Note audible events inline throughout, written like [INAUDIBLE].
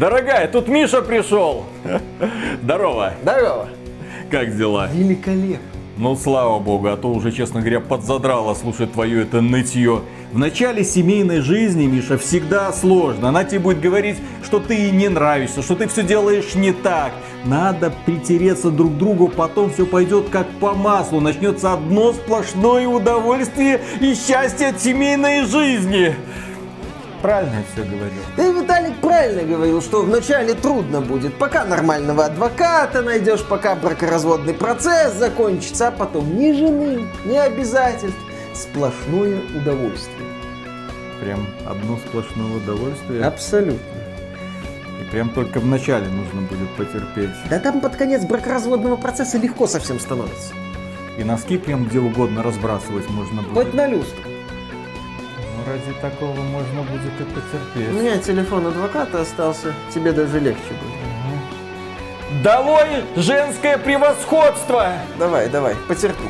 Дорогая, тут Миша пришел. Здорово. Здорово. Как дела? Великолепно. Ну, слава богу, а то уже, честно говоря, подзадрало слушать твое это нытье. В начале семейной жизни, Миша, всегда сложно. Она тебе будет говорить, что ты ей не нравишься, что ты все делаешь не так. Надо притереться друг к другу, потом все пойдет как по маслу. Начнется одно сплошное удовольствие и счастье от семейной жизни. Правильно я все говорил. И Виталик правильно говорил, что вначале трудно будет, пока нормального адвоката найдешь, пока бракоразводный процесс закончится, а потом ни жены, ни обязательств, сплошное удовольствие. Прям одно сплошное удовольствие. Абсолютно. И прям только в начале нужно будет потерпеть. Да там под конец бракоразводного процесса легко совсем становится. И носки прям где угодно разбрасывать можно будет. Хоть на люстру. Ради такого можно будет и потерпеть. У меня телефон адвоката остался, тебе даже легче будет. Долой женское превосходство! Давай, давай, потерпи.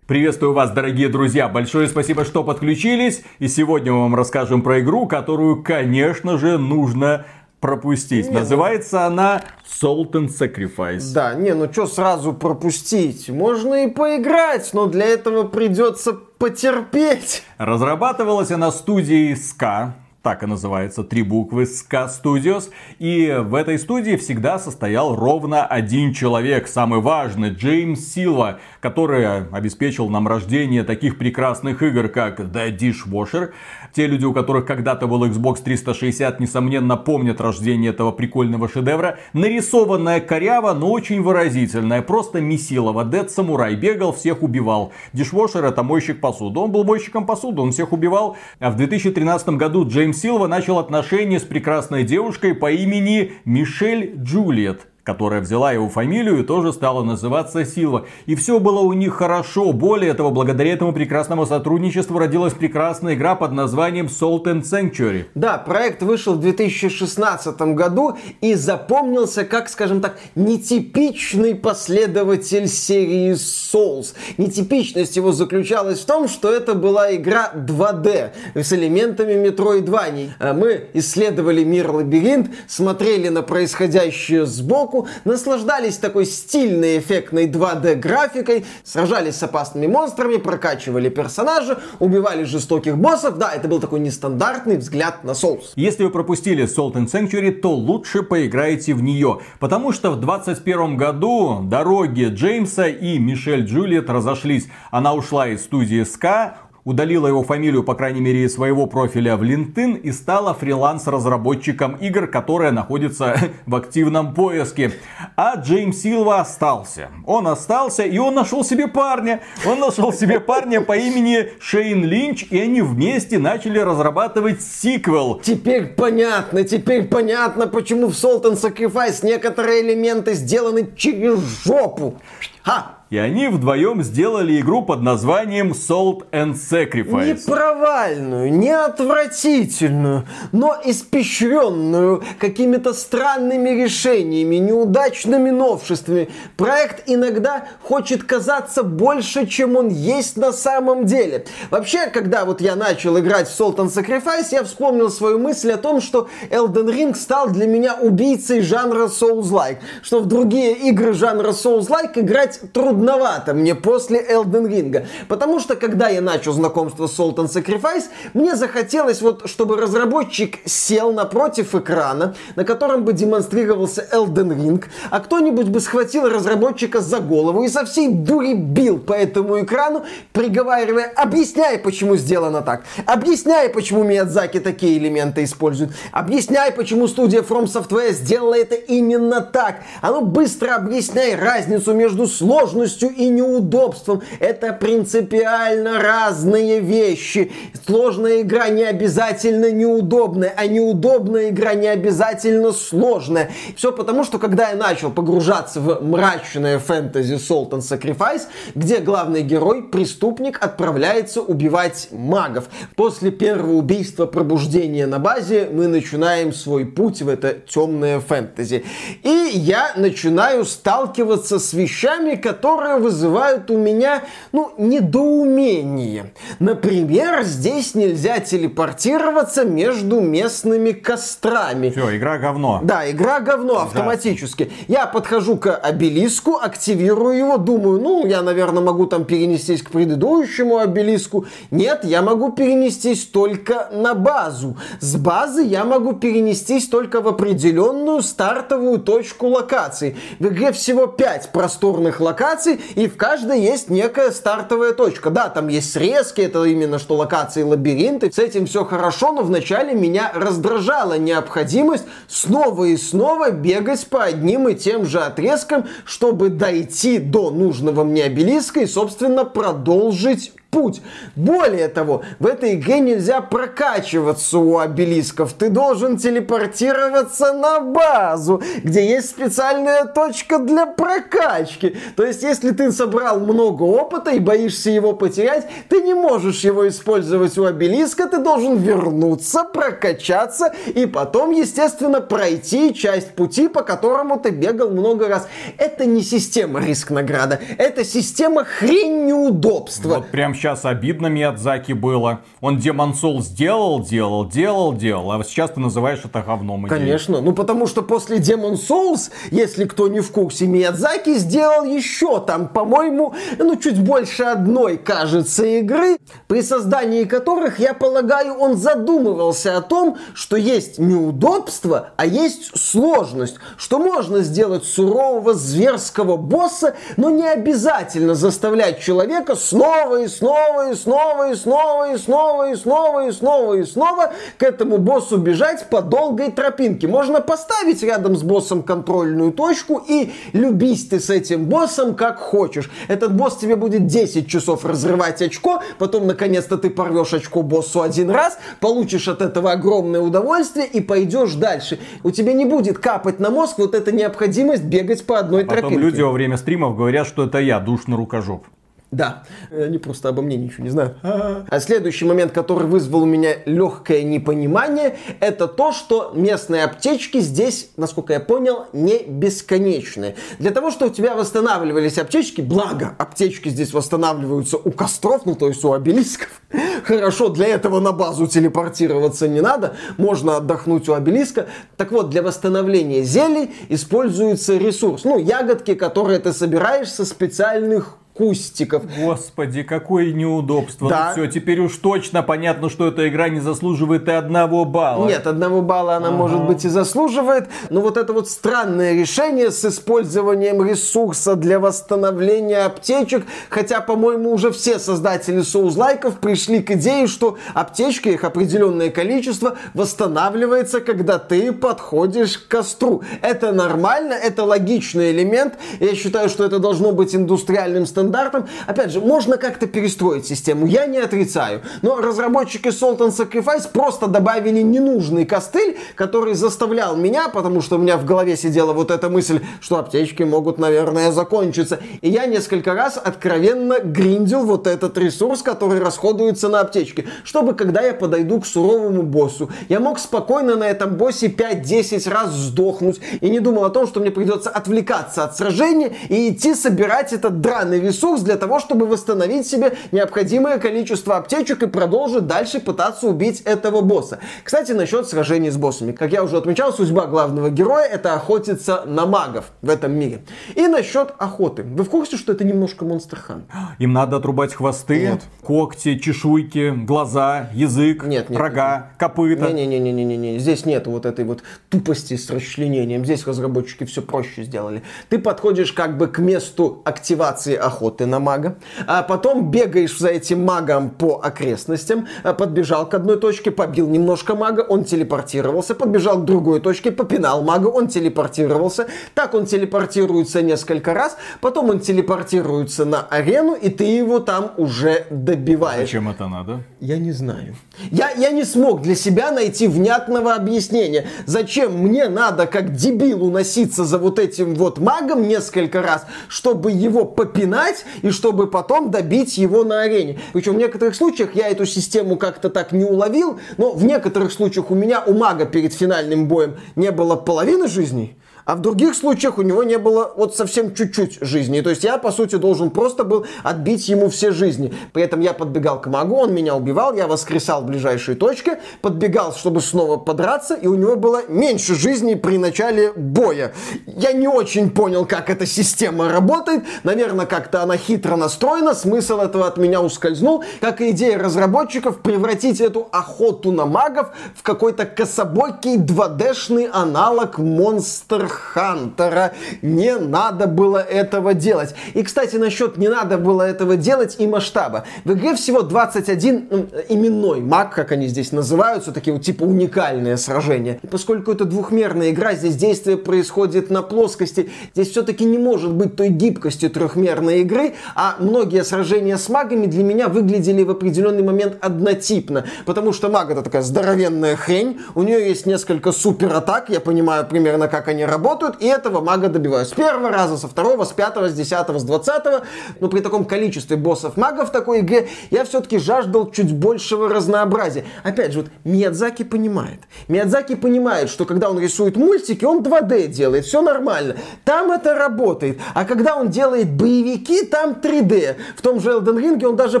Приветствую вас, дорогие друзья! Большое спасибо, что подключились. И сегодня мы вам расскажем про игру, которую, конечно же, нужно пропустить. Не, ну- Называется она Salt and Sacrifice. Да, не, ну что сразу пропустить? Можно и поиграть, но для этого придется потерпеть. Разрабатывалась она студией SK, так и называется, три буквы SK Studios. И в этой студии всегда состоял ровно один человек, самый важный, Джеймс Силва, который обеспечил нам рождение таких прекрасных игр, как The Dishwasher. Те люди, у которых когда-то был Xbox 360, несомненно помнят рождение этого прикольного шедевра. Нарисованная коряво, но очень выразительная. Просто месилово. Дед Самурай бегал, всех убивал. Дишвошер это мойщик посуды. Он был мойщиком посуды, он всех убивал. А в 2013 году Джеймс Силва начал отношения с прекрасной девушкой по имени Мишель Джульет которая взяла его фамилию и тоже стала называться Силва. И все было у них хорошо. Более того, благодаря этому прекрасному сотрудничеству родилась прекрасная игра под названием Salt and Sanctuary. Да, проект вышел в 2016 году и запомнился как, скажем так, нетипичный последователь серии Souls. Нетипичность его заключалась в том, что это была игра 2D с элементами Metroidvania. А Мы исследовали мир лабиринт, смотрели на происходящее сбоку, наслаждались такой стильной, эффектной 2D графикой, сражались с опасными монстрами, прокачивали персонажа, убивали жестоких боссов. Да, это был такой нестандартный взгляд на Souls. Если вы пропустили Salt and Sanctuary, то лучше поиграйте в нее. Потому что в 21 году дороги Джеймса и Мишель Джульет разошлись. Она ушла из студии SK, удалила его фамилию, по крайней мере, из своего профиля в LinkedIn и стала фриланс-разработчиком игр, которая находится [LAUGHS] в активном поиске. А Джеймс Силва остался. Он остался, и он нашел себе парня. Он нашел себе парня по имени Шейн Линч, и они вместе начали разрабатывать сиквел. Теперь понятно, теперь понятно, почему в Salt and Sacrifice некоторые элементы сделаны через жопу. Ха! И они вдвоем сделали игру под названием Salt and Sacrifice. Не провальную, не отвратительную, но испещренную какими-то странными решениями, неудачными новшествами. Проект иногда хочет казаться больше, чем он есть на самом деле. Вообще, когда вот я начал играть в Salt and Sacrifice, я вспомнил свою мысль о том, что Elden Ring стал для меня убийцей жанра Souls-like. Что в другие игры жанра Souls-like играть трудновато мне после Elden Ring. Потому что, когда я начал знакомство с Salt and Sacrifice, мне захотелось вот, чтобы разработчик сел напротив экрана, на котором бы демонстрировался Elden Ring, а кто-нибудь бы схватил разработчика за голову и со всей дури бил по этому экрану, приговаривая, объясняй, почему сделано так, объясняй, почему Миядзаки такие элементы использует, объясняй, почему студия From Software сделала это именно так, а ну быстро объясняй разницу между сложностью и неудобством. Это принципиально разные вещи. Сложная игра не обязательно неудобная, а неудобная игра не обязательно сложная. Все потому, что когда я начал погружаться в мрачное фэнтези Salt and Sacrifice, где главный герой, преступник, отправляется убивать магов. После первого убийства пробуждения на базе мы начинаем свой путь в это темное фэнтези. И я начинаю сталкиваться с вещами, которые которые вызывают у меня, ну, недоумение. Например, здесь нельзя телепортироваться между местными кострами. Все, игра говно. Да, игра говно автоматически. Я подхожу к обелиску, активирую его, думаю, ну, я, наверное, могу там перенестись к предыдущему обелиску. Нет, я могу перенестись только на базу. С базы я могу перенестись только в определенную стартовую точку локации. В игре всего 5 просторных локаций, и в каждой есть некая стартовая точка. Да, там есть срезки, это именно что локации лабиринты. С этим все хорошо, но вначале меня раздражала необходимость снова и снова бегать по одним и тем же отрезкам, чтобы дойти до нужного мне обелиска и, собственно, продолжить путь. Более того, в этой игре нельзя прокачиваться у обелисков. Ты должен телепортироваться на базу, где есть специальная точка для прокачки. То есть, если ты собрал много опыта и боишься его потерять, ты не можешь его использовать у обелиска, ты должен вернуться, прокачаться и потом, естественно, пройти часть пути, по которому ты бегал много раз. Это не система риск-награда, это система хрень неудобства. Вот прям сейчас обидно Миядзаки было. Он Демон Soul сделал, делал, делал, делал, а сейчас ты называешь это говном. Идеей. Конечно, ну потому что после Demon Souls, если кто не в курсе, Миядзаки сделал еще там, по-моему, ну чуть больше одной, кажется, игры, при создании которых, я полагаю, он задумывался о том, что есть неудобство, а есть сложность, что можно сделать сурового зверского босса, но не обязательно заставлять человека снова и снова снова и снова и снова и снова и снова и снова и снова к этому боссу бежать по долгой тропинке. Можно поставить рядом с боссом контрольную точку и любись ты с этим боссом как хочешь. Этот босс тебе будет 10 часов разрывать очко, потом наконец-то ты порвешь очко боссу один раз, получишь от этого огромное удовольствие и пойдешь дальше. У тебя не будет капать на мозг вот эта необходимость бегать по одной потом тропинке. люди во время стримов говорят, что это я, душный рукожоп. Да, они просто обо мне ничего не знают. А следующий момент, который вызвал у меня легкое непонимание, это то, что местные аптечки здесь, насколько я понял, не бесконечные. Для того, чтобы у тебя восстанавливались аптечки, благо аптечки здесь восстанавливаются у костров, ну то есть у обелисков. [LAUGHS] Хорошо, для этого на базу телепортироваться не надо, можно отдохнуть у обелиска. Так вот, для восстановления зелий используется ресурс, ну ягодки, которые ты собираешь со специальных кустиков. Господи, какое неудобство. Да. Ну все, теперь уж точно понятно, что эта игра не заслуживает и одного балла. Нет, одного балла она, ага. может быть, и заслуживает. Но вот это вот странное решение с использованием ресурса для восстановления аптечек, хотя, по-моему, уже все создатели соузлайков пришли к идее, что аптечки, их определенное количество, восстанавливается, когда ты подходишь к костру. Это нормально, это логичный элемент. Я считаю, что это должно быть индустриальным стандартом стандартам. Опять же, можно как-то перестроить систему, я не отрицаю. Но разработчики Sultan Sacrifice просто добавили ненужный костыль, который заставлял меня, потому что у меня в голове сидела вот эта мысль, что аптечки могут, наверное, закончиться. И я несколько раз откровенно гриндил вот этот ресурс, который расходуется на аптечки, чтобы когда я подойду к суровому боссу, я мог спокойно на этом боссе 5-10 раз сдохнуть и не думал о том, что мне придется отвлекаться от сражения и идти собирать этот драный ресурс ресурс для того, чтобы восстановить себе необходимое количество аптечек и продолжить дальше пытаться убить этого босса. Кстати, насчет сражений с боссами. Как я уже отмечал, судьба главного героя это охотиться на магов в этом мире. И насчет охоты. Вы в курсе, что это немножко Monster [GASPS] Hunt? Им надо отрубать хвосты, нет. когти, чешуйки, глаза, язык, нет, нет, рога, нет. копыта. Не-не-не-не-не-не. Здесь нет вот этой вот тупости с расчленением. Здесь разработчики все проще сделали. Ты подходишь как бы к месту активации охоты охоты на мага, а потом бегаешь за этим магом по окрестностям, а подбежал к одной точке, побил немножко мага, он телепортировался, подбежал к другой точке, попинал мага, он телепортировался, так он телепортируется несколько раз, потом он телепортируется на арену, и ты его там уже добиваешь. Зачем это надо? Я не знаю. Я, я не смог для себя найти внятного объяснения, зачем мне надо как дебилу носиться за вот этим вот магом несколько раз, чтобы его попинать, взять и чтобы потом добить его на арене. Причем в некоторых случаях я эту систему как-то так не уловил, но в некоторых случаях у меня у мага перед финальным боем не было половины жизней, А в других случаях у него не было вот совсем чуть-чуть жизни. То есть я, по сути, должен просто был отбить ему все жизни. При этом я подбегал к магу, он меня убивал, я воскресал в ближайшей точке, подбегал, чтобы снова подраться, и у него было меньше жизни при начале боя. Я не очень понял, как эта система работает. Наверное, как-то она хитро настроена, смысл этого от меня ускользнул, как и идея разработчиков превратить эту охоту на магов в какой-то кособокий 2D-шный аналог Monster Hunter. Не надо было этого делать. И, кстати, насчет не надо было этого делать и масштаба. В игре всего 21 именной маг, как они здесь называются, такие вот типа уникальные сражения. И поскольку это двухмерная игра, здесь действие происходит на плоскости, здесь все-таки не может быть той гибкости трехмерной игры, а многие сражения с магами для меня выглядели в определенный момент однотипно, потому что маг это такая здоровенная хрень, у нее есть несколько супер атак, я понимаю примерно как они работают, и этого мага добиваю с первого раза, со второго, с пятого, с десятого, с двадцатого, но при таком количестве боссов магов в такой игре я все-таки жаждал чуть большего разнообразия. Опять же, вот Миядзаки понимает. Миядзаки понимает, что когда он рисует мультики, он 2D делает, все нормально. Там это работает. А когда он делает боевики, там 3D. В том же Elden Ring он даже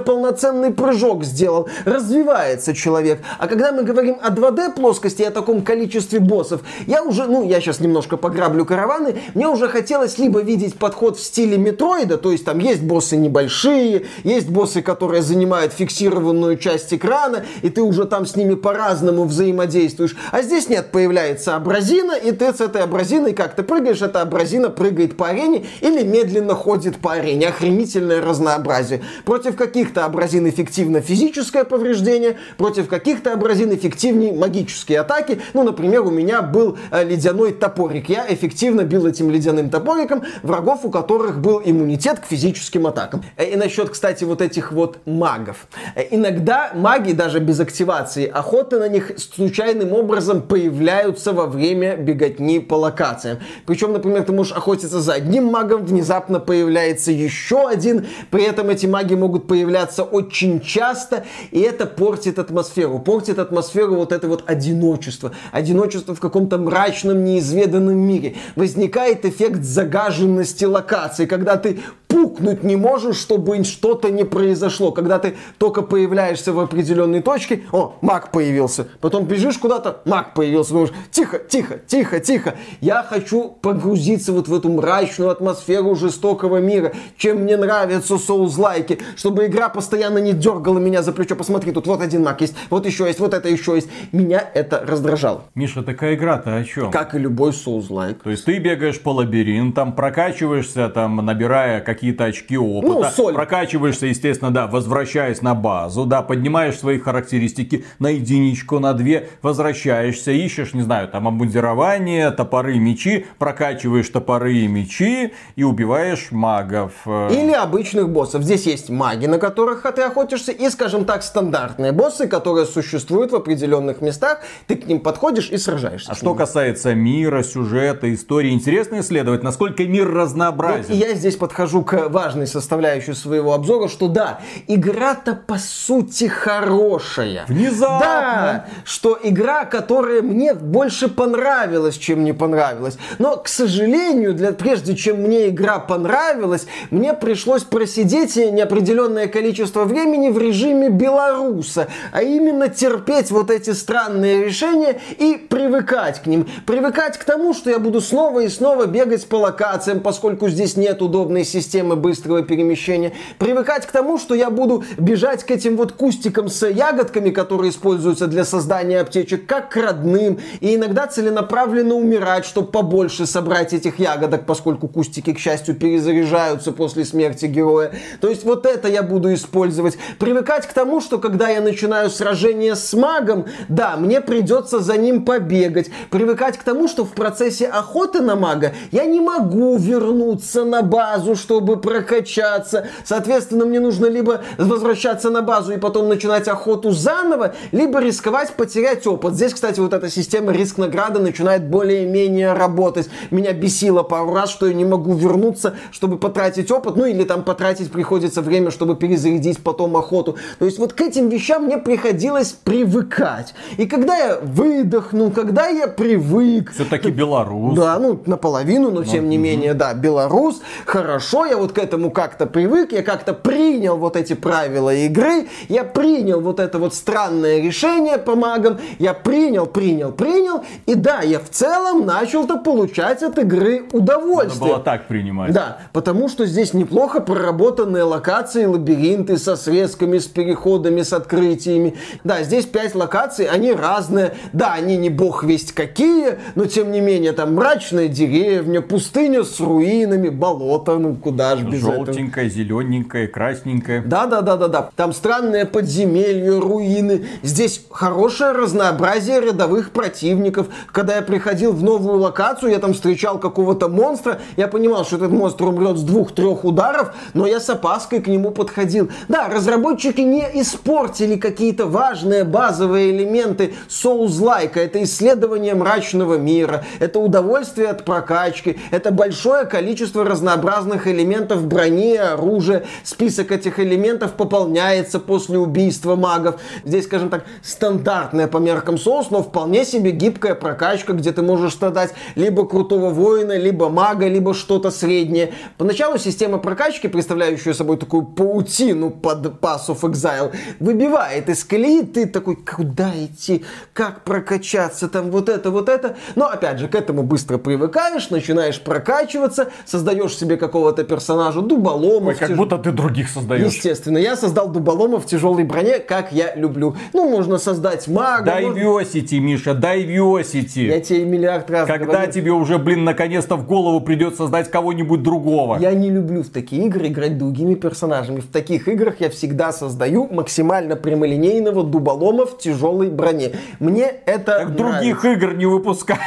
полноценный прыжок сделал. Развивается человек. А когда мы говорим о 2D плоскости и о таком количестве боссов, я уже, ну, я сейчас немножко пограблю караваны, мне уже хотелось либо видеть подход в стиле Метроида, то есть там есть боссы небольшие, есть боссы, которые занимают фиксированную часть экрана, и ты уже там с ними по-разному взаимодействуешь. А здесь нет, появляется абразина, и ты с этой абразиной как ты прыгаешь, эта абразина прыгает по арене или медленно ходит по арене. Охренительное разнообразие. Против каких-то абразин эффективно физическое повреждение, против каких-то абразин эффективнее магические атаки. Ну, например, у меня был э, ледяной топорик. Я эффективно бил этим ледяным топориком врагов, у которых был иммунитет к физическим атакам. Э, и насчет, кстати, вот этих вот магов. Э, иногда маги, даже без активации охоты на них, случайным образом появляются во время беготни по локациям. Причем, например, ты можешь охотиться за одним магом, внезапно появляется еще один, при этом эти маги могут появляться очень часто, и это портит атмосферу, портит атмосферу вот это вот одиночество, одиночество в каком-то мрачном, неизведанном мире. Возникает эффект загаженности локации, когда ты пукнуть не можешь, чтобы что-то не произошло. Когда ты только появляешься в определенной точке, о, маг появился. Потом бежишь куда-то, маг появился. Думаешь, тихо, тихо, тихо, тихо. Я хочу погрузиться вот в эту мрачную атмосферу жестокого мира. Чем мне нравятся соузлайки. Чтобы игра постоянно не дергала меня за плечо. Посмотри, тут вот один маг есть, вот еще есть, вот это еще есть. Меня это раздражало. Миша, такая игра-то о чем? Как и любой соузлайк. То есть ты бегаешь по лабиринтам, прокачиваешься, там, набирая какие-то очки опыта. Ну, соль. Прокачиваешься, естественно, да, возвращаясь на базу, да, поднимаешь свои характеристики на единичку, на две, возвращаешься, ищешь, не знаю, там, обмундирование, топоры, мечи, прокачиваешь топоры и мечи и убиваешь магов. Или обычных боссов. Здесь есть маги, на которых ты охотишься, и, скажем так, стандартные боссы, которые существуют в определенных местах. Ты к ним подходишь и сражаешься. А что касается мира, сюжета, истории, интересно исследовать, насколько мир разнообразен. Вот я здесь подхожу к важной составляющей своего обзора, что да, игра-то по сути хорошая. Внезапно. Да, что игра, которая мне больше понравилась, чем не понравилась. Но, к сожалению, для, прежде чем мне игра понравилась, мне пришлось просидеть неопределенное количество времени в режиме белоруса, а именно терпеть вот эти странные решения и привыкать к ним. Привыкать к тому, что я буду снова и снова бегать по локациям, поскольку здесь нет удобной системы быстрого перемещения. Привыкать к тому, что я буду бежать к этим вот кустикам с ягодками, которые используются для создания аптечек, как к родным. И иногда целенаправленно умирать, чтобы побольше собрать этих ягодок, поскольку кустики, к счастью, перезаряжаются после смерти героя. То есть вот это я буду использовать. Привыкать к тому, что когда я начинаю сражение с магом, да, мне придется за ним побегать. Привыкать к тому, что в процессе охоты на мага я не могу вернуться на базу, чтобы прокачаться. Соответственно, мне нужно либо возвращаться на базу и потом начинать охоту заново, либо рисковать потерять опыт. Здесь, кстати, вот эта система риск-награды начинает более-менее работать. Меня бесило пару раз, что я не могу вернуться, чтобы потратить опыт, ну или там потратить приходится время, чтобы перезарядить потом охоту. То есть вот к этим вещам мне приходилось привыкать. И когда я выдохнул, когда я привык... Все-таки Беларусь. Да, ну, наполовину, но тем не менее, да, белорус. Хорошо, я вот к этому как-то привык, я как-то принял вот эти правила игры, я принял вот это вот странное решение по магам, я принял, принял, принял, и да, я в целом начал-то получать от игры удовольствие. Надо было так принимать. Да, потому что здесь неплохо проработанные локации, лабиринты со срезками, с переходами, с открытиями. Да, здесь пять локаций, они разные. Да, они не бог весть какие, но тем не менее там мрачная деревня, пустыня с руинами, болото, ну куда ж без этого. Желтенькая, зелененькая, красненькая. Да, да, да, да, да. Там странные подземелья, руины. Здесь хорошее разнообразие рядовых противников. Когда я приходил в новую локацию, я там встречал какого-то монстра, я понимал, что этот монстр умрет с двух-трех ударов, но я с опаской к нему подходил. Да, разработчики не испортили какие-то важные базовые элементы Souls-like. Это исследование мрачного мира, это удовольствие от прокачки, это большое количество разнообразных элементов брони, оружия. Список этих элементов пополняется после убийства магов. Здесь, скажем так, стандартная по меркам Souls, но вполне себе гибкая прокачка, где ты можешь страдать либо крутого воина, либо мага, либо что-то среднее. Поначалу система прокачки, представляющая собой такую паутину под Pass of Exile, выбивает из колеи, ты такой, куда идти, как прокачаться, там вот это, вот это. Но, опять же, к этому быстро привыкаешь, начинаешь прокачиваться, создаешь себе какого-то персонажа, дуболома. Ой, как будто ты других создаешь. Естественно, я создал дуболома в тяжелой броне, как я люблю. Ну, можно создать мага. можно- Diversity, Миша, diversity. Я тебе миллиард раз Когда говорил. тебе уже, блин, наконец-то в голову придет создать кого-нибудь другого. Я не люблю в такие игры играть другими персонажами. В таких играх я всегда создаю максимально прямолинейного дуболома в тяжелой броне. Мне это Так других игр не выпускают.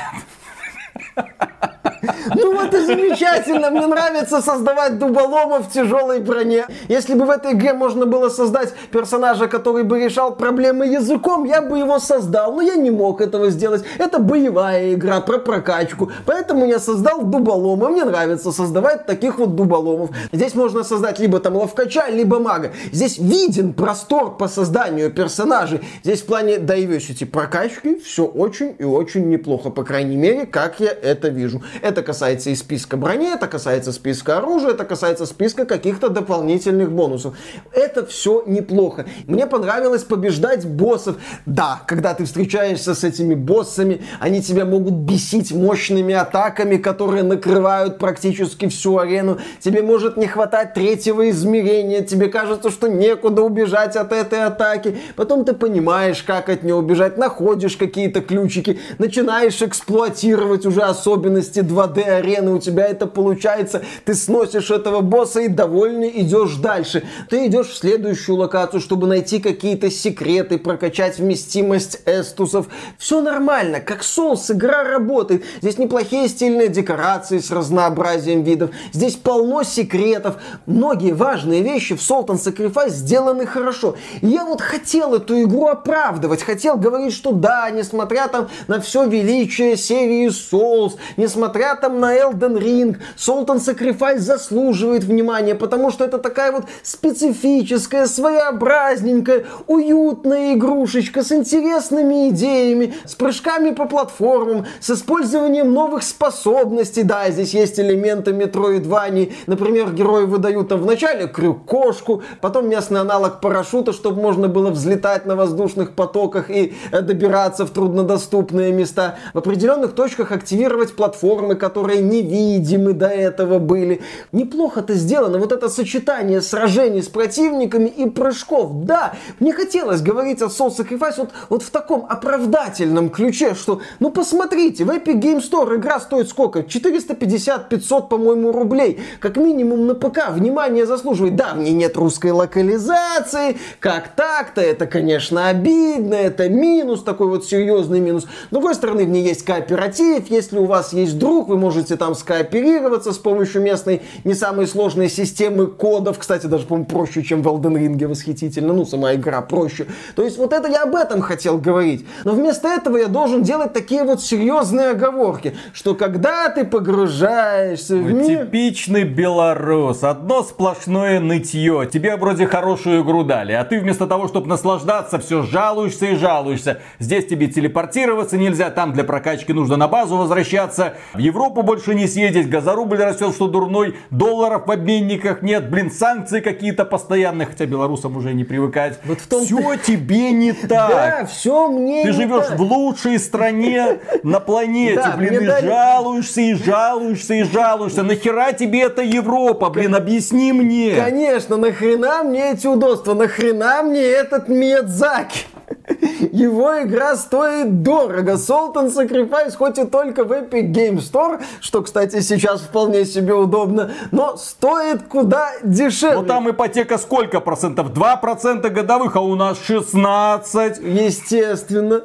Вот и замечательно, мне нравится создавать дуболома в тяжелой броне. Если бы в этой игре можно было создать персонажа, который бы решал проблемы языком, я бы его создал, но я не мог этого сделать. Это боевая игра про прокачку, поэтому я создал дуболома. Мне нравится создавать таких вот дуболомов. Здесь можно создать либо там ловкача, либо мага. Здесь виден простор по созданию персонажей. Здесь в плане diversity прокачки все очень и очень неплохо, по крайней мере, как я это вижу. Это касается и списка брони, это касается списка оружия, это касается списка каких-то дополнительных бонусов. Это все неплохо. Мне понравилось побеждать боссов. Да, когда ты встречаешься с этими боссами, они тебя могут бесить мощными атаками, которые накрывают практически всю арену. Тебе может не хватать третьего измерения, тебе кажется, что некуда убежать от этой атаки. Потом ты понимаешь, как от нее убежать, находишь какие-то ключики, начинаешь эксплуатировать уже особенности 2D арены, у тебя это получается, ты сносишь этого босса и довольный идешь дальше. Ты идешь в следующую локацию, чтобы найти какие-то секреты, прокачать вместимость эстусов. Все нормально, как Souls, игра работает. Здесь неплохие стильные декорации с разнообразием видов. Здесь полно секретов. Многие важные вещи в Salt and Sacrifice сделаны хорошо. Я вот хотел эту игру оправдывать, хотел говорить, что да, несмотря там на все величие серии Souls, несмотря там на Elden Ring, Salt and Sacrifice заслуживает внимания, потому что это такая вот специфическая, своеобразненькая, уютная игрушечка с интересными идеями, с прыжками по платформам, с использованием новых способностей. Да, здесь есть элементы Metroidvania. Например, герои выдают там вначале крюк-кошку, потом местный аналог парашюта, чтобы можно было взлетать на воздушных потоках и э, добираться в труднодоступные места. В определенных точках активировать платформы, которые невидимы до этого были. Неплохо-то сделано. Вот это сочетание сражений с противниками и прыжков. Да, мне хотелось говорить о Soul Sacrifice вот, вот в таком оправдательном ключе, что, ну посмотрите, в Epic Game Store игра стоит сколько? 450-500, по-моему, рублей. Как минимум на ПК. Внимание заслуживает. Да, в ней нет русской локализации. Как так-то? Это, конечно, обидно. Это минус, такой вот серьезный минус. С другой стороны, в ней есть кооператив. Если у вас есть друг, вы можете можете там скооперироваться с помощью местной не самой сложной системы кодов. Кстати, даже, по-моему, проще, чем в Elden Ring, восхитительно. Ну, сама игра проще. То есть вот это я об этом хотел говорить. Но вместо этого я должен делать такие вот серьезные оговорки, что когда ты погружаешься в мир... Типичный белорус. Одно сплошное нытье. Тебе вроде хорошую игру дали, а ты вместо того, чтобы наслаждаться, все жалуешься и жалуешься. Здесь тебе телепортироваться нельзя, там для прокачки нужно на базу возвращаться. В Европу больше не съездить, газорубль растет, что дурной. Долларов в обменниках нет, блин, санкции какие-то постоянные, хотя белорусам уже не привыкать. Вот в том все тебе не так. Да, все мне Ты живешь так. в лучшей стране на планете, да, блин, и дали... жалуешься, и жалуешься, и жалуешься. Нахера тебе это Европа, блин, объясни мне. Конечно, нахрена мне эти удобства, нахрена мне этот Миядзаки? [LAUGHS] Его игра стоит дорого. Sultan Sacrifice хоть и только в Epic Game Store, что, кстати, сейчас вполне себе удобно, но стоит куда дешевле. Но там ипотека сколько процентов? 2 процента годовых, а у нас 16. Естественно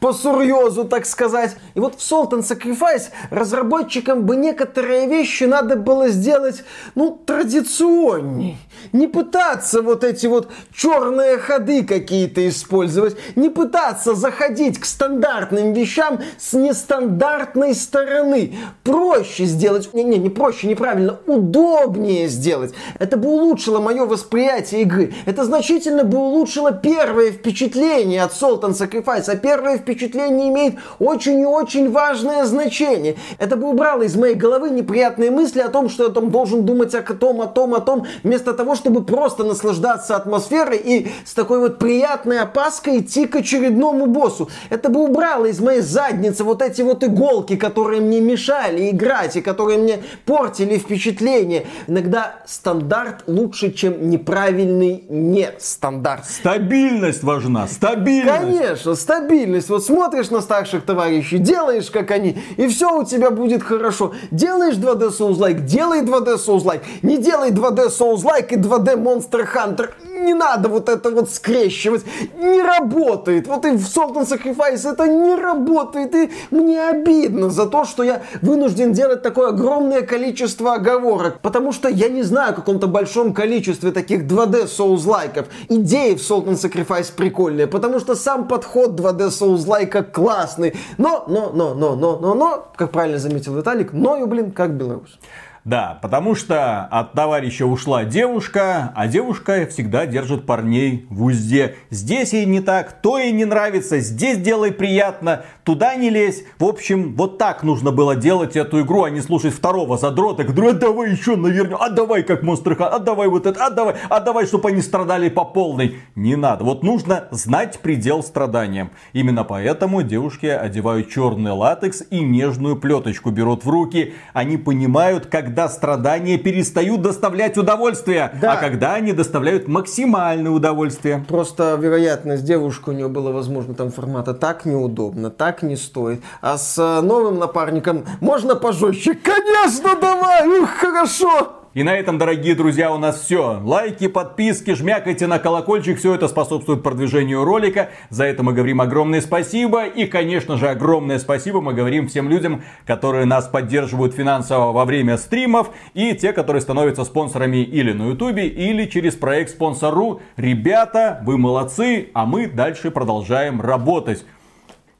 по сурьезу, так сказать. И вот в Salt and Sacrifice разработчикам бы некоторые вещи надо было сделать, ну, традиционней. Не пытаться вот эти вот черные ходы какие-то использовать, не пытаться заходить к стандартным вещам с нестандартной стороны. Проще сделать, не, не, не проще, неправильно, удобнее сделать. Это бы улучшило мое восприятие игры. Это значительно бы улучшило первое впечатление от Salt and Sacrifice, а первое первое впечатление имеет очень и очень важное значение. Это бы убрало из моей головы неприятные мысли о том, что я там должен думать о том, о том, о том, вместо того, чтобы просто наслаждаться атмосферой и с такой вот приятной опаской идти к очередному боссу. Это бы убрало из моей задницы вот эти вот иголки, которые мне мешали играть и которые мне портили впечатление. Иногда стандарт лучше, чем неправильный не стандарт. Стабильность важна, стабильность. Конечно, стабильность есть вот смотришь на старших товарищей, делаешь как они, и все у тебя будет хорошо. Делаешь 2D Souls-like, делай 2D Souls-like. Не делай 2D Souls-like и 2D Monster Hunter. Не надо вот это вот скрещивать. Не работает. Вот и в Salt and Sacrifice это не работает. И мне обидно за то, что я вынужден делать такое огромное количество оговорок. Потому что я не знаю о каком-то большом количестве таких 2D Souls-лайков. Идеи в Salt and Sacrifice прикольные. Потому что сам подход 2D Souls Souls-like классный. Но, но, но, но, но, но, но, как правильно заметил Виталик, ною, блин, как Беларусь. Да, потому что от товарища ушла девушка, а девушка всегда держит парней в узде. Здесь ей не так, то ей не нравится, здесь делай приятно, туда не лезь. В общем, вот так нужно было делать эту игру, а не слушать второго задрота, который, а давай еще наверное, а давай как Monster Hunter, а давай вот это, а давай, а давай, чтобы они страдали по полной. Не надо. Вот нужно знать предел страданиям. Именно поэтому девушки одевают черный латекс и нежную плеточку берут в руки. Они понимают, когда страдания перестают доставлять удовольствие, да. а когда они доставляют максимальное удовольствие. Просто вероятность девушки у нее было возможно там формата так неудобно, так не стоит. А с э, новым напарником можно пожестче? Конечно, давай! Ух, хорошо! И на этом, дорогие друзья, у нас все. Лайки, подписки, жмякайте на колокольчик. Все это способствует продвижению ролика. За это мы говорим огромное спасибо. И, конечно же, огромное спасибо мы говорим всем людям, которые нас поддерживают финансово во время стримов. И те, которые становятся спонсорами или на ютубе, или через проект Спонсору. Ребята, вы молодцы, а мы дальше продолжаем работать.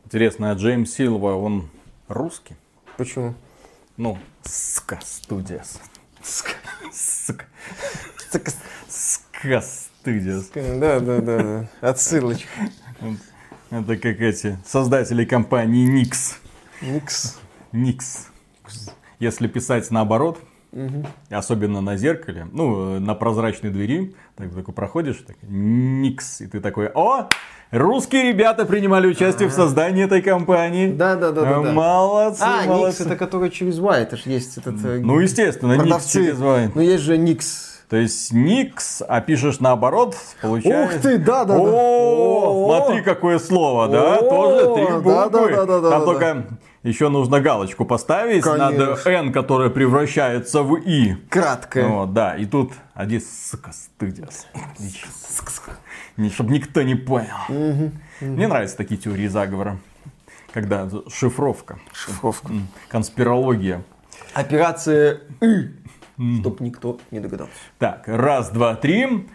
Интересно, а Джеймс Силва, он русский? Почему? Ну, ска студиос. Ска. Ска. Ска студиос. Да, да, да, да. Отсылочка. Это как эти создатели компании Nix. Nix. Nix. Если писать наоборот, Угу. Особенно на зеркале, ну, на прозрачной двери, так такой проходишь, так, никс, и ты такой, о, Русские ребята принимали участие в создании этой компании. Да, да, да, да. Молодцы, а, молодцы. Никс это который через Y, это же есть этот. Э, ну, естественно, Никс через Y. Ну, есть же Никс. То есть Никс, а пишешь наоборот, получается... Ух ты, да, да, да. О, смотри, какое слово, да? Тоже три буквы. Да, да, да, да. Там только еще нужно галочку поставить. Надо N, которая превращается в И. Краткое. Вот, да, и тут один сука стыдился чтобы никто не понял. Угу, Мне нравятся такие теории заговора. Когда шифровка. Шифровка. Конспирология. Операция И. Чтоб никто не догадался. Так, раз, два, три.